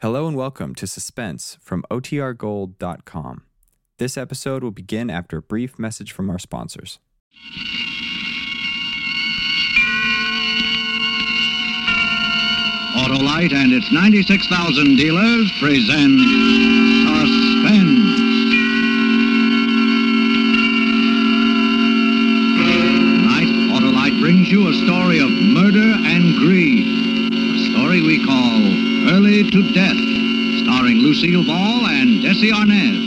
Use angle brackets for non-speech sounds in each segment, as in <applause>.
Hello and welcome to Suspense from OTRGold.com. This episode will begin after a brief message from our sponsors. Autolite and its 96,000 dealers present Suspense. Tonight, Autolite brings you a story of murder and greed. A story we call Early to Death, starring Lucille Ball and Desi Arnaz.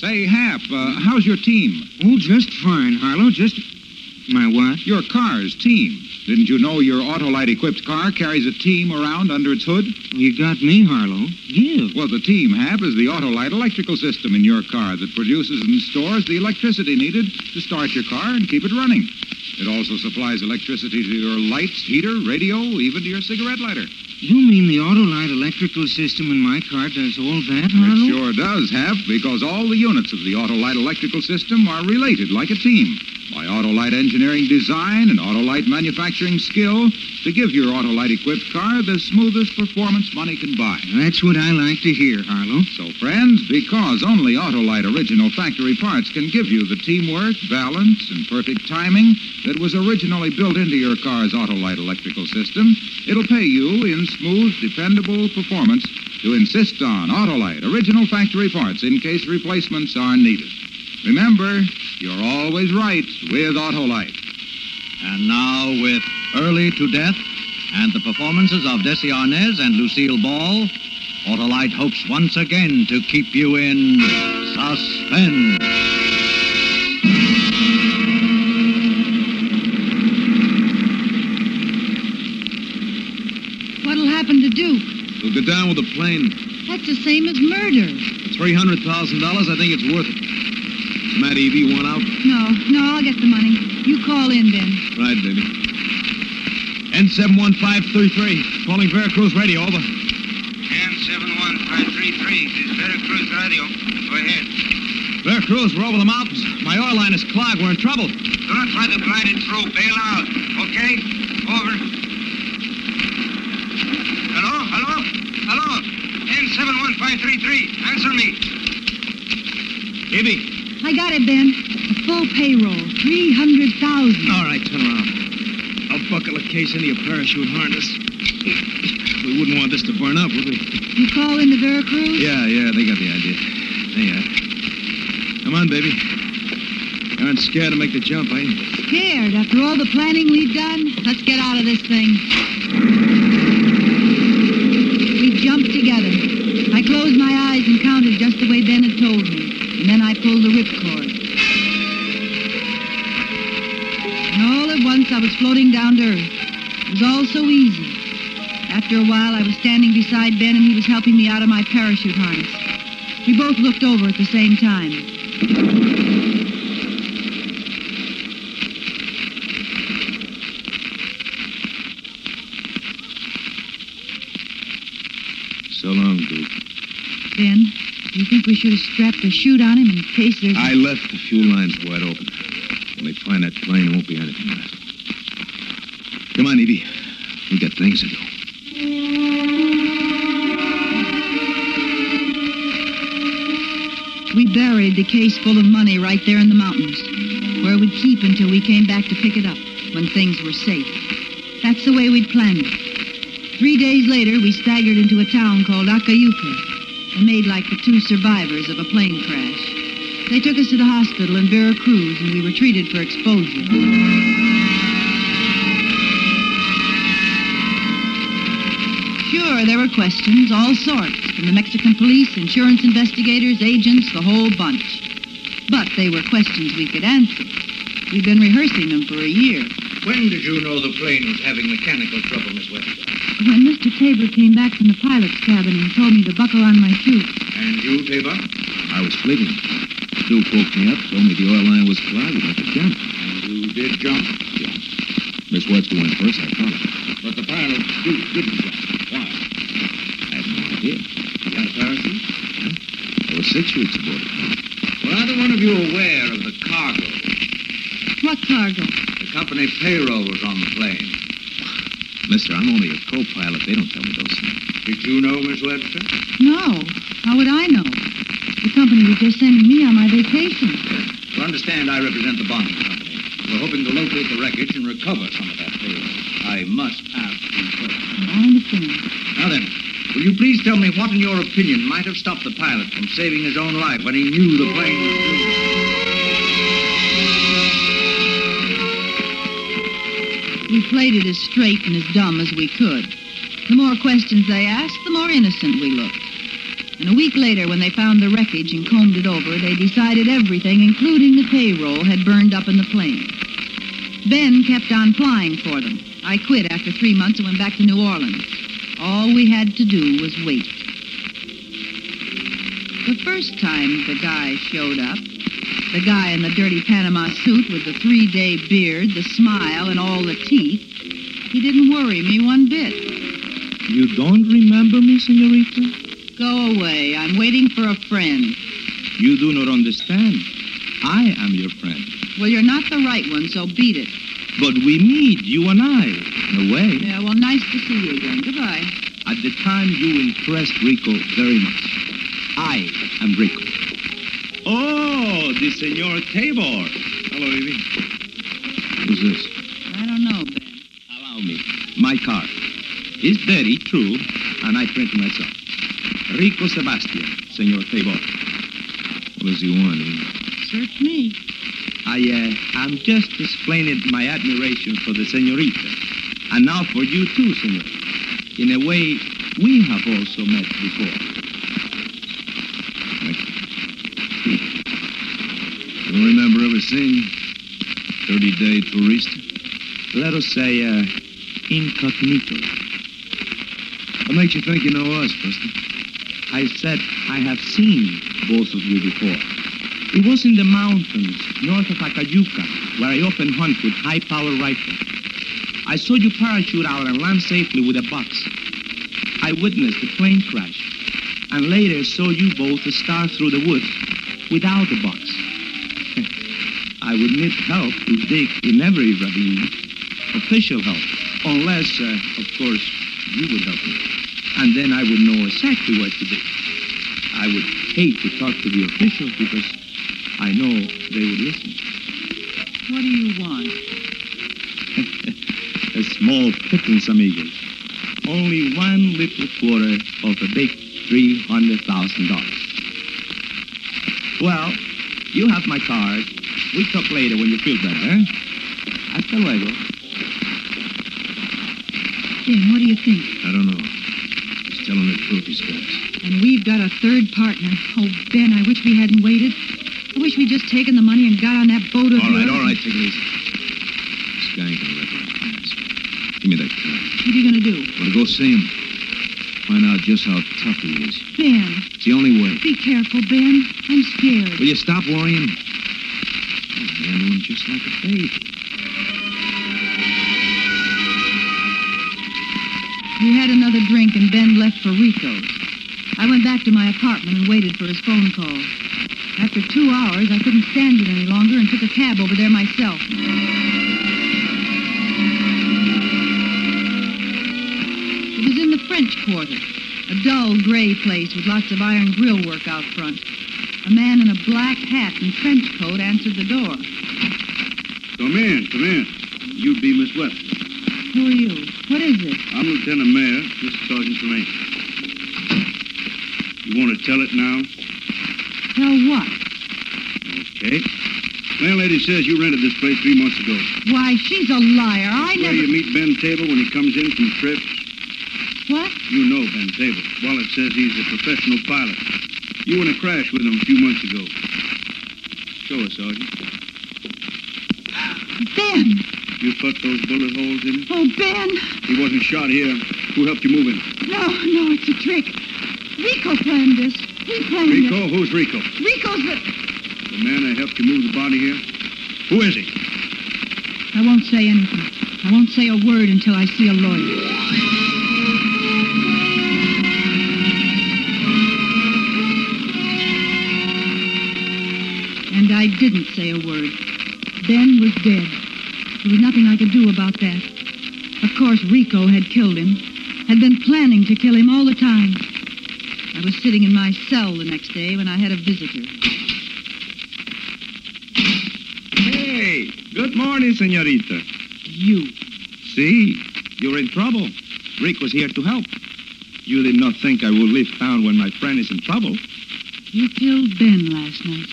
Say, Hap, uh, how's your team? Oh, just fine, Harlow. Just. My what? Your car's team. Didn't you know your Autolite equipped car carries a team around under its hood? You got me, Harlow. Give. Well, the team, Hap, is the Autolite electrical system in your car that produces and stores the electricity needed to start your car and keep it running. It also supplies electricity to your lights, heater, radio, even to your cigarette lighter. You mean the Autolite electrical system in my car does all that, Harlow? It sure does, Hap, because all the units of the Autolite electrical system are related like a team Autolite engineering design and Autolite manufacturing skill to give your Autolite equipped car the smoothest performance money can buy. That's what I like to hear, Harlow. So, friends, because only Autolite original factory parts can give you the teamwork, balance, and perfect timing that was originally built into your car's Autolite electrical system, it'll pay you in smooth, dependable performance to insist on Autolite original factory parts in case replacements are needed. Remember, you're always right with Autolite. And now, with Early to Death and the performances of Desi Arnaz and Lucille Ball, Autolite hopes once again to keep you in suspense. What'll happen to Duke? He'll go down with the plane. That's the same as murder. Three hundred thousand dollars. I think it's worth it. Matt Evie want out? No, no, I'll get the money. You call in, Ben. Right, baby. N71533. Calling Veracruz Radio. Over. N71533. This is Veracruz Radio. Go ahead. Veracruz, we're over the mountains. My oil line is clogged. We're in trouble. Do not try to glide it through. Bail out. Okay? Over. Hello? Hello? Hello? N71533. Answer me. Evie. I got it, Ben. A full payroll. 300000 All right, turn around. I'll buckle a case into your parachute harness. We wouldn't want this to burn up, would we? You call in to Veracruz? Yeah, yeah, they got the idea. There you uh, are. Come on, baby. You aren't scared to make the jump, are you? Scared after all the planning we've done? Let's get out of this thing. We jumped together. I closed my eyes and counted just the way Ben had told me. And then I pulled the ripcord. And all at once I was floating down to earth. It was all so easy. After a while, I was standing beside Ben and he was helping me out of my parachute harness. We both looked over at the same time. We should have strapped a chute on him in case there's... I left the fuel lines wide open. When they find that plane, there won't be anything left. Come on, Evie. We got things to do. We buried the case full of money right there in the mountains, where it would keep until we came back to pick it up when things were safe. That's the way we'd planned it. Three days later, we staggered into a town called Acayuca made like the two survivors of a plane crash. They took us to the hospital in Veracruz, and we were treated for exposure. Sure, there were questions, all sorts, from the Mexican police, insurance investigators, agents, the whole bunch. But they were questions we could answer. We've been rehearsing them for a year. When did you know the plane was having mechanical trouble, Miss Webster? When Mr. Tabor came back from the pilot's cabin and told me to buckle on my chute, And you, Tabor? I was sleeping. Duke woke me up, told me the oil line was clogged. We had to jump. You did jump, Miss Webster went first. I followed. but the pilot Duke didn't jump. Why? I have no idea. You had a parachute? There were six chutes aboard it. Were either one of you aware of the cargo? what cargo? The company payroll was on the plane. Mister, I'm only a co-pilot. They don't tell me those things. Did you know, Miss Webster? No. How would I know? The company was just sending me on my vacation. You understand I represent the bonding company. We're hoping to locate the wreckage and recover some of that payroll. I must ask you first. I understand. Now then, will you please tell me what, in your opinion, might have stopped the pilot from saving his own life when he knew the plane was doomed? Played it as straight and as dumb as we could. The more questions they asked, the more innocent we looked. And a week later, when they found the wreckage and combed it over, they decided everything, including the payroll, had burned up in the plane. Ben kept on flying for them. I quit after three months and went back to New Orleans. All we had to do was wait. The first time the guy showed up, the guy in the dirty Panama suit with the three-day beard, the smile, and all the teeth, he didn't worry me one bit. You don't remember me, senorita? Go away. I'm waiting for a friend. You do not understand. I am your friend. Well, you're not the right one, so beat it. But we meet, you and I, in a way. Yeah, well, nice to see you again. Goodbye. At the time, you impressed Rico very much. I am Rico. Oh, the Senor Tabor. Hello, Evie. Who's this? I don't know, Ben. Allow me. My car. It's very true, and I print myself. Rico Sebastian, Senor Tabor. What does he want, Evie? Search me. I, uh, I'm just explaining my admiration for the senorita. And now for you too, senor. In a way, we have also met before. Don't remember ever seeing you. 30-day tourist. Let us say, uh, incognito. What makes you think you know us, Buster? I said I have seen both of you before. It was in the mountains north of Acayuca, where I often hunt with high-power rifle. I saw you parachute out and land safely with a box. I witnessed the plane crash, and later saw you both start through the woods without the box. I would need help to dig in every ravine, official help, unless, uh, of course, you would help me. And then I would know exactly what to do. I would hate to talk to the officials because I know they would listen. What do you want? <laughs> a small pittance, amigos. Only one little quarter of a big $300,000. Well, you have my card. We talk later when you feel better, eh? Hasta luego. Ben, what do you think? I don't know. He's telling the truth, these guys. And we've got a third partner. Oh, Ben, I wish we hadn't waited. I wish we'd just taken the money and got on that boat of All right, yours. all right, take it easy. This guy ain't gonna let that pass. Give me that card. What are you going to do? Want to go see him? Find out just how tough he is. Ben, It's the only way. be careful, Ben. I'm scared. Will you stop worrying? Just like a baby. We had another drink and Ben left for Rico's. I went back to my apartment and waited for his phone call. After two hours, I couldn't stand it any longer and took a cab over there myself. It was in the French Quarter, a dull gray place with lots of iron grill work out front. A man in a black hat and trench coat answered the door. Come in, come in. You'd be Miss West. Who are you? What is it? I'm Lieutenant Mayor, Mr. Sergeant Tremaine. You want to tell it now? Tell what? Okay. Landlady says you rented this place three months ago. Why, she's a liar. I Where never... you meet Ben Tabor when he comes in from trips. What? You know Ben Tabor. Wallet says he's a professional pilot. You were in a crash with him a few months ago. Show us, Sergeant. Ben! You put those bullet holes in him? Oh, Ben! He wasn't shot here. Who helped you move him? No, no, it's a trick. Rico planned this. He planned Rico? Who's Rico? Rico's the... The man that helped you move the body here? Who is he? I won't say anything. I won't say a word until I see a lawyer. And I didn't say a word. Ben was dead. There was nothing I could do about that. Of course, Rico had killed him, had been planning to kill him all the time. I was sitting in my cell the next day when I had a visitor. Hey, good morning, senorita. You. See, you're in trouble. Rick was here to help. You did not think I would leave town when my friend is in trouble. You killed Ben last night.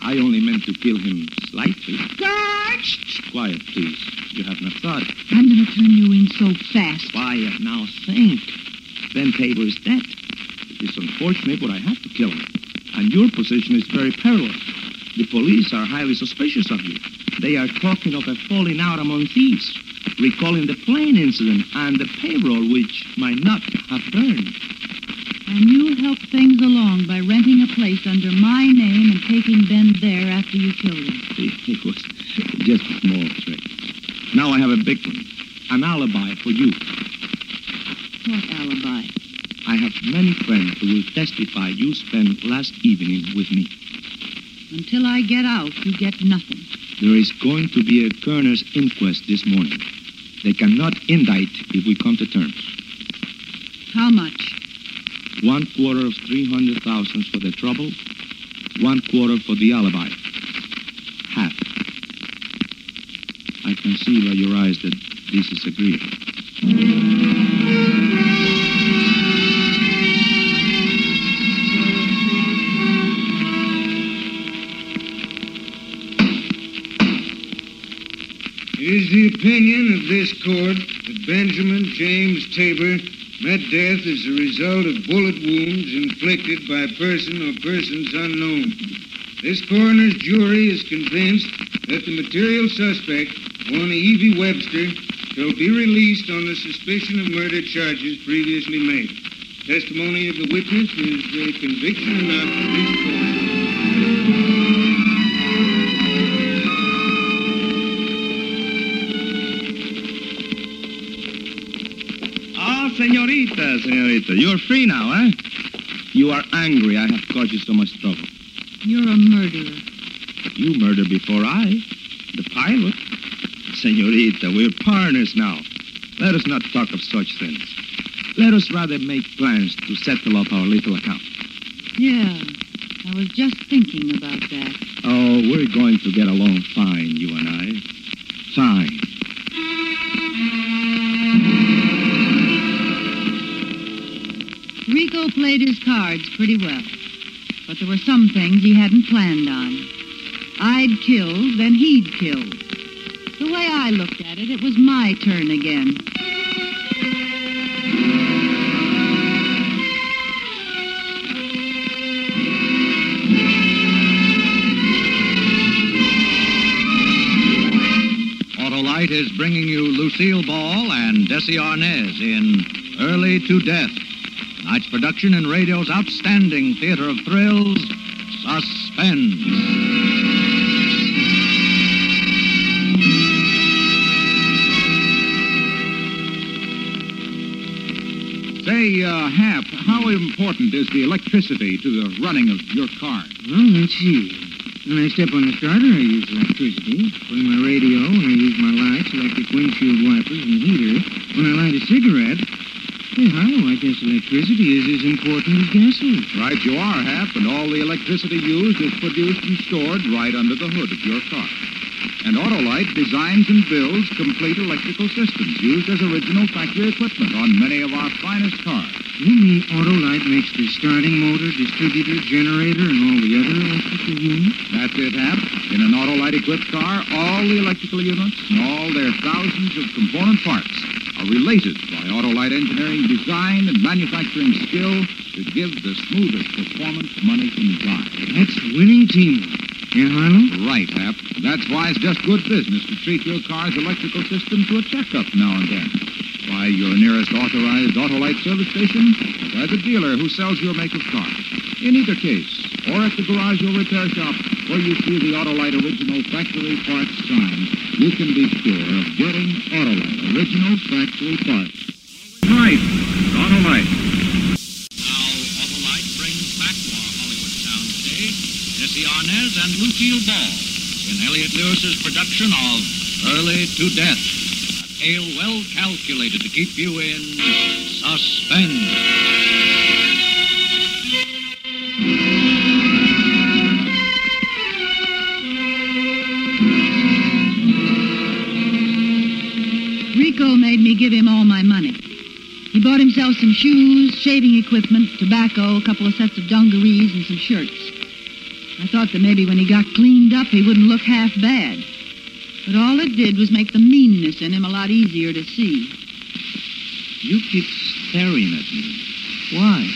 I only meant to kill him slightly. Quiet, please. You have not thought. I'm going to turn you in so fast. Quiet now. Think. Ben Tabor is dead. It is unfortunate, but I have to kill him. And your position is very perilous. The police are highly suspicious of you. They are talking of a falling out among thieves, recalling the plane incident and the payroll which might not have burned. And you help things along by renting a place under my name and taking Ben there after you killed him. <laughs> It was just a small trick. Now I have a big one. An alibi for you. What alibi? I have many friends who will testify you spent last evening with me. Until I get out, you get nothing. There is going to be a coroner's inquest this morning. They cannot indict if we come to terms. How much? One quarter of 300,000 for the trouble, one quarter for the alibi. Half. I can see by your eyes that this is agreed. It is the opinion of this court that Benjamin James Tabor met death as a result of bullet wounds inflicted by person or persons unknown. This coroner's jury is convinced that the material suspect, one Evie Webster, shall be released on the suspicion of murder charges previously made. Testimony of the witness is uh, conviction enough for this court. Ah, senorita, senorita, you're free now, eh? You are angry I have caused you so much trouble. You're a murderer. You murdered before I, the pilot. Senorita, we're partners now. Let us not talk of such things. Let us rather make plans to settle up our little account. Yeah, I was just thinking about that. Oh, we're going to get along fine, you and I. Fine. Rico played his cards pretty well, but there were some things he hadn't planned on. I'd killed, then he'd killed. The way I looked at it, it was my turn again. Autolite is bringing you Lucille Ball and Desi Arnaz in Early to Death. Tonight's production in radio's outstanding theater of thrills, Suspense. Say, uh, Hap, how important is the electricity to the running of your car? Well, let's see. When I step on the starter, I use electricity. When my radio, when I use my lights, electric windshield wipers, and heater. When I light a cigarette. Hey, Harlow, I guess electricity is as important as gasoline. Right you are, Hap, and all the electricity used is produced and stored right under the hood of your car. And Autolite designs and builds complete electrical systems used as original factory equipment on many of our finest cars. You mean Autolite makes the starting motor, distributor, generator, and all the other electrical units? That's it, Hap. In an Autolite-equipped car, all the electrical units and all their thousands of component parts are related by Autolite engineering design and manufacturing skill to give the smoothest performance money can buy. That's winning teamwork. Harlow? Right, Hap. That's why it's just good business to treat your car's electrical system to a checkup now and then. By your nearest authorized Autolite service station, or by the dealer who sells your make of car. In either case, or at the garage or repair shop where you see the Autolite original factory parts sign, you can be sure of getting Autolite original factory parts. Right, Autolite. Now, Autolite brings back to our Hollywood soundstage Arnaz and Lucille Ball in Elliott Lewis's production of Early to Death. A tale well calculated to keep you in suspense. Rico made me give him all my money. He bought himself some shoes, shaving equipment, tobacco, a couple of sets of dungarees, and some shirts. I thought that maybe when he got cleaned up, he wouldn't look half bad. But all it did was make the meanness in him a lot easier to see. You keep staring at me. Why?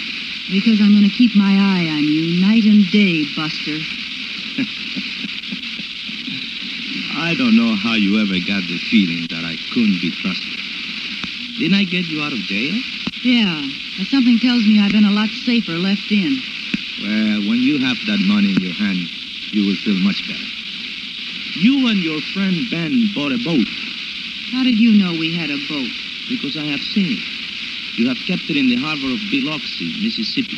Because I'm going to keep my eye on you night and day, Buster. <laughs> I don't know how you ever got the feeling that I couldn't be trusted. Didn't I get you out of jail? Yeah, but something tells me I've been a lot safer left in. Well, when you have that money in your hand, you will feel much better. You and your friend Ben bought a boat How did you know we had a boat? because I have seen it. You have kept it in the harbor of Biloxi, Mississippi.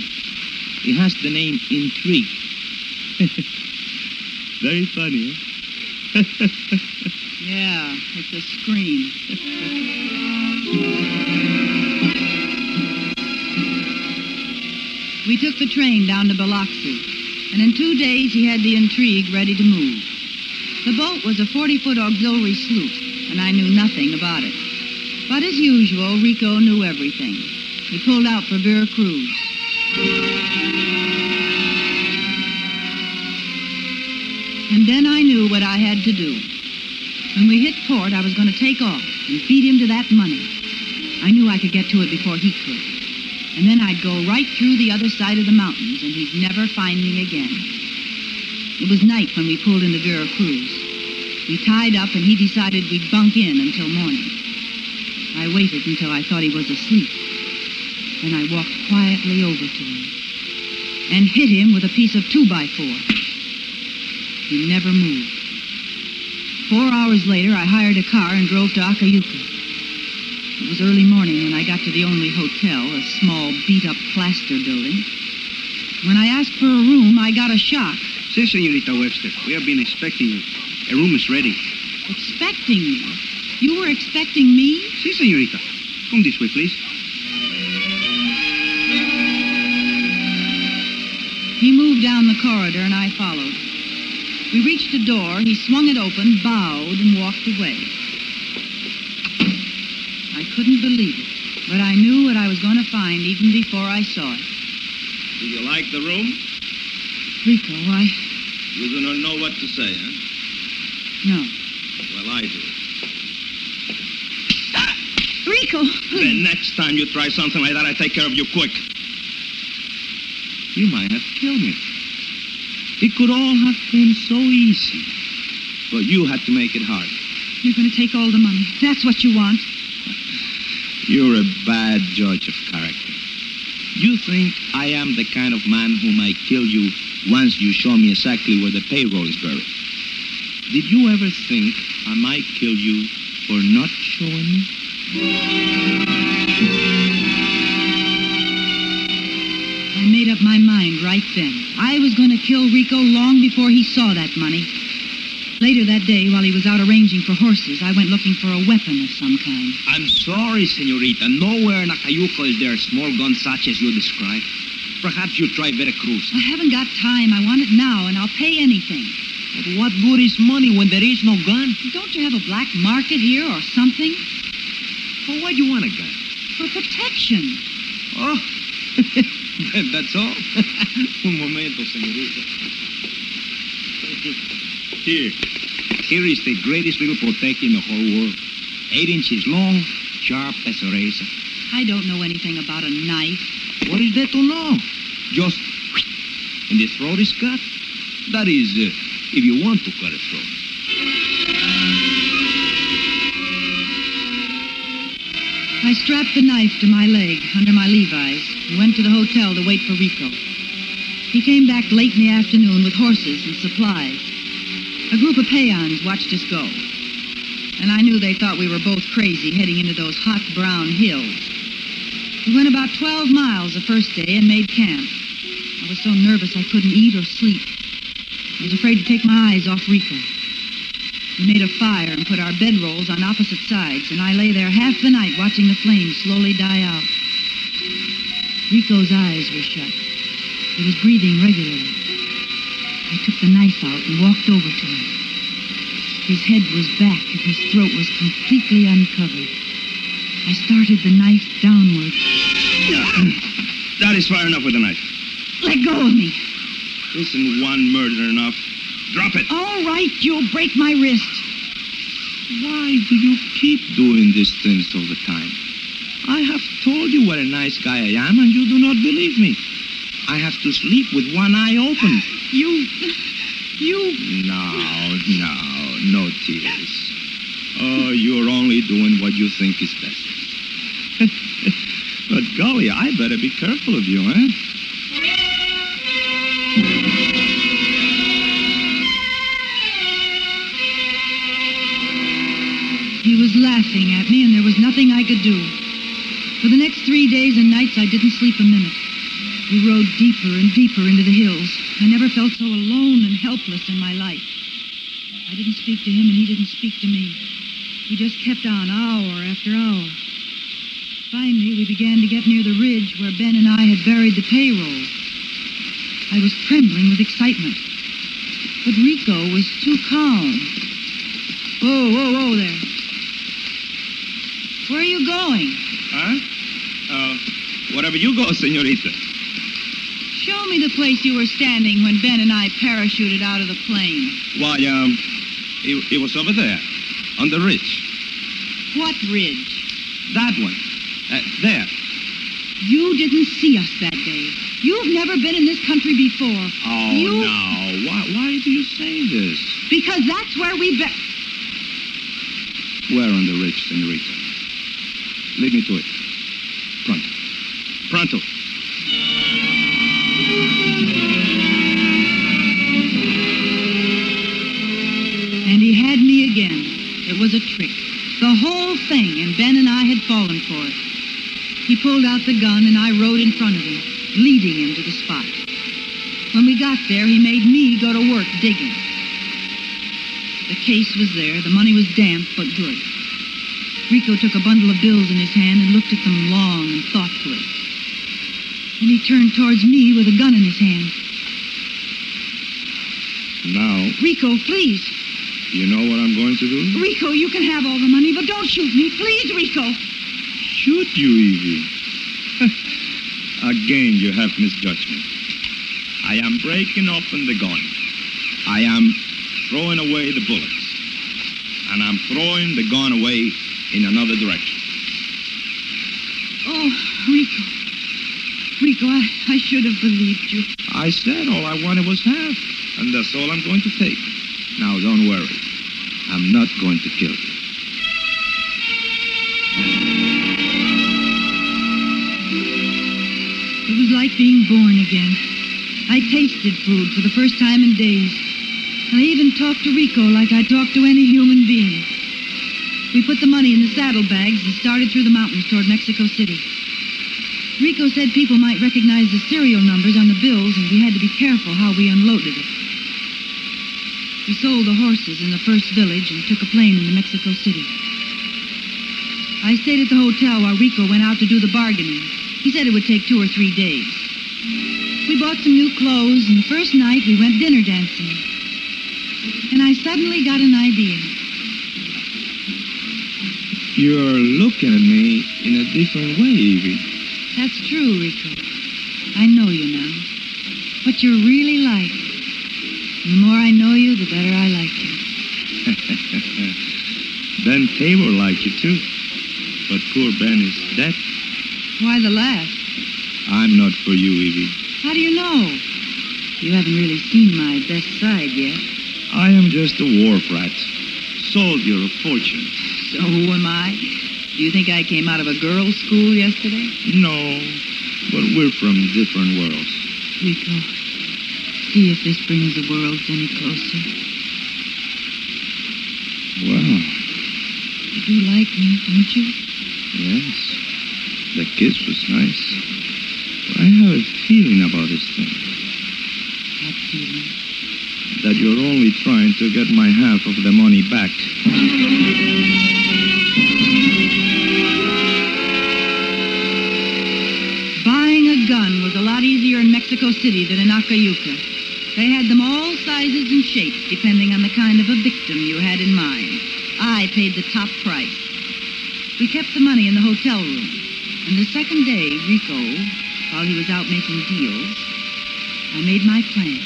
It has the name Intrigue. <laughs> Very funny? <laughs> Yeah, it's a scream. We took the train down to Biloxi, and in two days he had the intrigue ready to move. The boat was a 40-foot auxiliary sloop, and I knew nothing about it. But as usual, Rico knew everything. He pulled out for Veracruz. And then I knew what I had to do. When we hit port, I was going to take off and beat him to that money. I knew I could get to it before he could. And then I'd go right through the other side of the mountains, and he'd never find me again. It was night when we pulled into Veracruz. We tied up, and he decided we'd bunk in until morning. I waited until I thought he was asleep. Then I walked quietly over to him and hit him with a piece of two-by-four. He never moved. Four hours later, I hired a car and drove to Acayuca. It was early morning when I got to the only hotel, a small, beat-up plaster building. When I asked for a room, I got a shock. Si, Senorita Webster. We have been expecting you. A room is ready. Expecting me? You were expecting me? Si, Senorita. Come this way, please. He moved down the corridor and I followed. We reached the door, he swung it open, bowed, and walked away. I couldn't believe it, but I knew what I was going to find even before I saw it. Do you like the room? Rico, I... You do not know what to say, huh? No. Well, I do. <gasps> Rico! The next time you try something like that, I take care of you quick. You might have killed me. It could all have been so easy. But you had to make it hard. You're going to take all the money. That's what you want. You're a bad judge of character. You think I am the kind of man who might kill you once you show me exactly where the payroll is buried. Did you ever think I might kill you for not showing me? I made up my mind right then. I was going to kill Rico long before he saw that money. Later that day, while he was out arranging for horses, I went looking for a weapon of some kind. I'm sorry, senorita. Nowhere in Acayuca is there a small gun such as you describe. Perhaps you try Veracruz. I haven't got time. I want it now, and I'll pay anything. But what good is money when there is no gun? Don't you have a black market here or something? Well, why do you want a gun? For protection. Oh, <laughs> that's all. <laughs> Un momento, senorita. Here. Here is the greatest little protect in the whole world. Eight inches long, sharp as a razor. I don't know anything about a knife. What is there to know? Just and the throat is cut. That is, uh, if you want to cut a throat. I strapped the knife to my leg under my Levi's and went to the hotel to wait for Rico. He came back late in the afternoon with horses and supplies. A group of peons watched us go. And I knew they thought we were both crazy heading into those hot brown hills. We went about 12 miles the first day and made camp. I was so nervous I couldn't eat or sleep. I was afraid to take my eyes off Rico. We made a fire and put our bedrolls on opposite sides, and I lay there half the night watching the flames slowly die out. Rico's eyes were shut. He was breathing regularly. I took the knife out and walked over to him. His head was back and his throat was completely uncovered. I started the knife downward. <clears throat> That is far enough with the knife. Let go of me. This isn't one murder enough? Drop it. All right, you'll break my wrist. Why do you keep doing these things all the time? I have told you what a nice guy I am, and you do not believe me. I have to sleep with one eye open. You. You. No, no, no tears. Oh, you're only doing what you think is best. <laughs> but golly, I better be careful of you, eh? He was laughing at me, and there was nothing I could do. For the next three days and nights, I didn't sleep a minute. We rode deeper and deeper into the hills. I never felt so alone and helpless in my life. I didn't speak to him, and he didn't speak to me. We just kept on hour after hour. Finally, we began to get near the ridge where Ben and I had buried the payroll. I was trembling with excitement. But Rico was too calm. Whoa, whoa, whoa there. Where are you going? Huh? Uh, wherever you go, senorita. Show me the place you were standing when Ben and I parachuted out of the plane. Why, um, it, it was over there, on the ridge. What ridge? That one. Uh, there. You didn't see us that day. You've never been in this country before. Oh, you... no. Why, why do you say this? Because that's where we be... Where on the ridge, senorita? Lead me to it. Pronto. Pronto. It was a trick. The whole thing, and Ben and I had fallen for it. He pulled out the gun, and I rode in front of him, leading him to the spot. When we got there, he made me go to work digging. The case was there. The money was damp, but good. Rico took a bundle of bills in his hand and looked at them long and thoughtfully. Then he turned towards me with a gun in his hand. Now, Rico, please. You know what I'm going to do? Rico, you can have all the money, but don't shoot me. Please, Rico. Shoot you, Evie. <laughs> Again, you have misjudged me. I am breaking open the gun. I am throwing away the bullets. And I'm throwing the gun away in another direction. Oh, Rico. Rico, I, I should have believed you. I said all I wanted was half, and that's all I'm going to take. Now, don't worry. I'm not going to kill you. It was like being born again. I tasted food for the first time in days. I even talked to Rico like I talked to any human being. We put the money in the saddlebags and started through the mountains toward Mexico City. Rico said people might recognize the serial numbers on the bills, and we had to be careful how we unloaded it. We sold the horses in the first village and took a plane into Mexico City. I stayed at the hotel while Rico went out to do the bargaining. He said it would take two or three days. We bought some new clothes, and the first night we went dinner dancing. And I suddenly got an idea. You're looking at me in a different way, Evie. That's true, Rico. I know you now. What you're really like. The more I know you, the better I like you. <laughs> Ben Tabor liked you too. But poor Ben is dead. Why the laugh? I'm not for you, Evie. How do you know? You haven't really seen my best side yet. I am just a wharf rat. Soldier of fortune. So who am I? Do you think I came out of a girls' school yesterday? No, but we're from different worlds. Rico, see if this brings the worlds any closer. Well, You do like me, don't you? yes. The kiss was nice. But I have a feeling about this thing. That feeling. that you're only trying to get my half of the money back. Buying a gun was a lot easier in Mexico City than in Acayuca. They had them all sizes and shapes, depending on the kind of a victim you had in mind. I paid the top price. We kept the money in the hotel room. And the second day, Rico, while he was out making deals, I made my plan.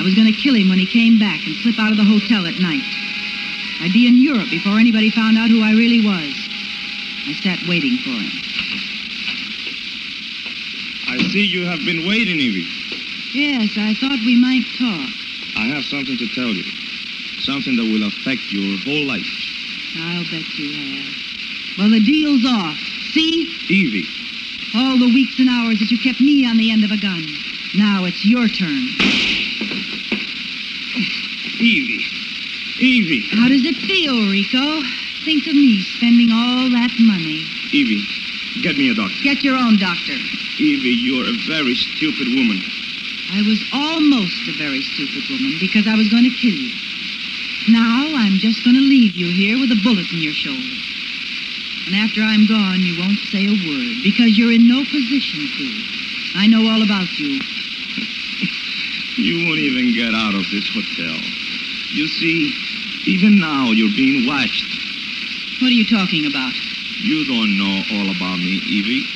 I was going to kill him when he came back and slip out of the hotel at night. I'd be in Europe before anybody found out who I really was. I sat waiting for him. I see you have been waiting, Evie. Yes, I thought we might talk. I have something to tell you. Something that will affect your whole life. I'll bet you have. Well, the deal's off. See? Evie, All the weeks and hours that you kept me on the end of a gun. Now it's your turn. Evie, Evie, How does it feel, Rico? Think of me spending all that money. Evie, get me a doctor. Get your own doctor. Evie, you're a very stupid woman. I was almost a very stupid woman because I was going to kill you. Now I'm just going to leave you here with a bullet in your shoulder. And after I'm gone, you won't say a word because you're in no position to. I know all about you. You won't even get out of this hotel. You see, even now you're being watched. What are you talking about? You don't know all about me, Evie.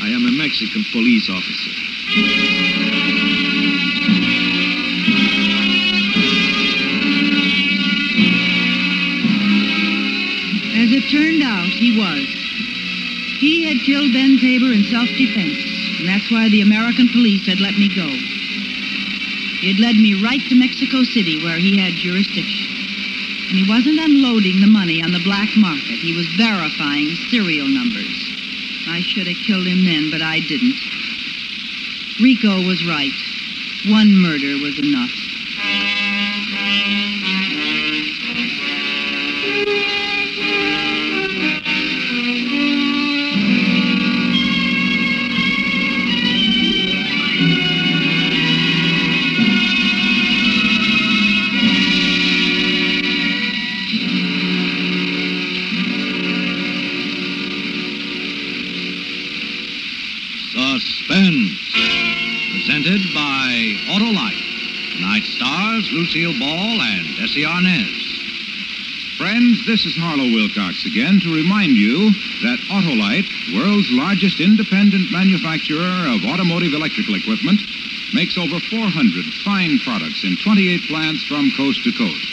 I am a Mexican police officer. It turned out, he was. He had killed Ben Tabor in self-defense, and that's why the American police had let me go. Had led me right to Mexico City, where he had jurisdiction. And he wasn't unloading the money on the black market. He was verifying serial numbers. I should have killed him then, but I didn't. Rico was right. One murder was enough. Lucille Ball and Desi Arnaz. Friends, this is Harlow Wilcox again to remind you that Autolite, world's largest independent manufacturer of automotive electrical equipment, makes over 400 fine products in 28 plants from coast to coast.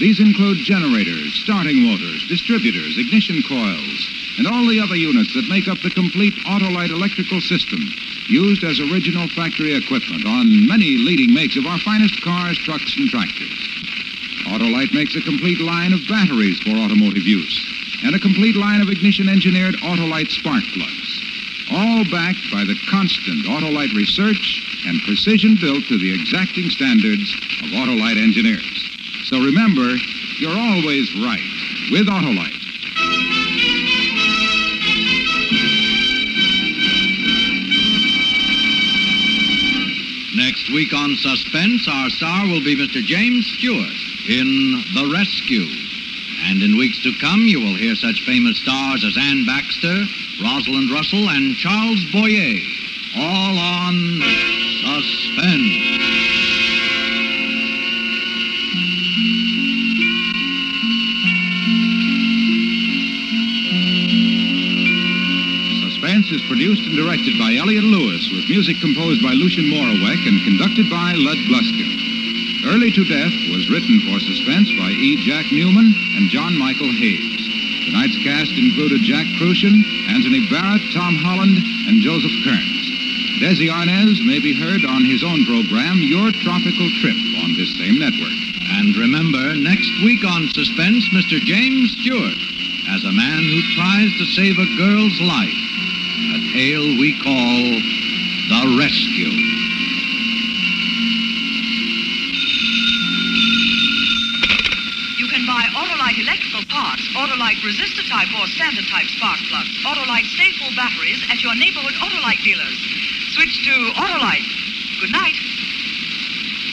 These include generators, starting motors, distributors, ignition coils, and all the other units that make up the complete Autolite electrical system, used as original factory equipment on many leading makes of our finest cars, trucks, and tractors. Autolite makes a complete line of batteries for automotive use and a complete line of ignition engineered Autolite spark plugs. All backed by the constant Autolite research and precision built to the exacting standards of Autolite engineers. So remember, you're always right with Autolite. Next week on Suspense, our star will be Mr. James Stewart in The Rescue. And in weeks to come, you will hear such famous stars as Anne Baxter, Rosalind Russell, and Charles Boyer, all on Suspense. Is produced and directed by Elliott Lewis with music composed by Lucien Moraweck and conducted by Lud Gluskin. Early to Death was written for Suspense by E. Jack Neuman and John Michael Hayes. Tonight's cast included Jack Kruschen, Anthony Barrett, Tom Holland, and Joseph Kearns. Desi Arnaz may be heard on his own program, Your Tropical Trip, on this same network. And remember, next week on Suspense, Mr. James Stewart as a man who tries to save a girl's life. Tale we call The Rescue. You can buy Autolite electrical parts, Autolite resistor type or standard type spark plugs, Autolite Sta-Ful batteries at your neighborhood Autolite dealers. Switch to Autolite. Good night.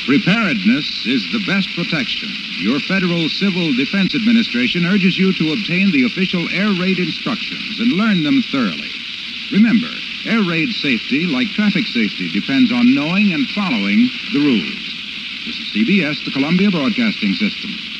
Preparedness is the best protection. Your Federal Civil Defense Administration urges you to obtain the official air raid instructions and learn them thoroughly. Remember, air raid safety, like traffic safety, depends on knowing and following the rules. This is CBS, the Columbia Broadcasting System.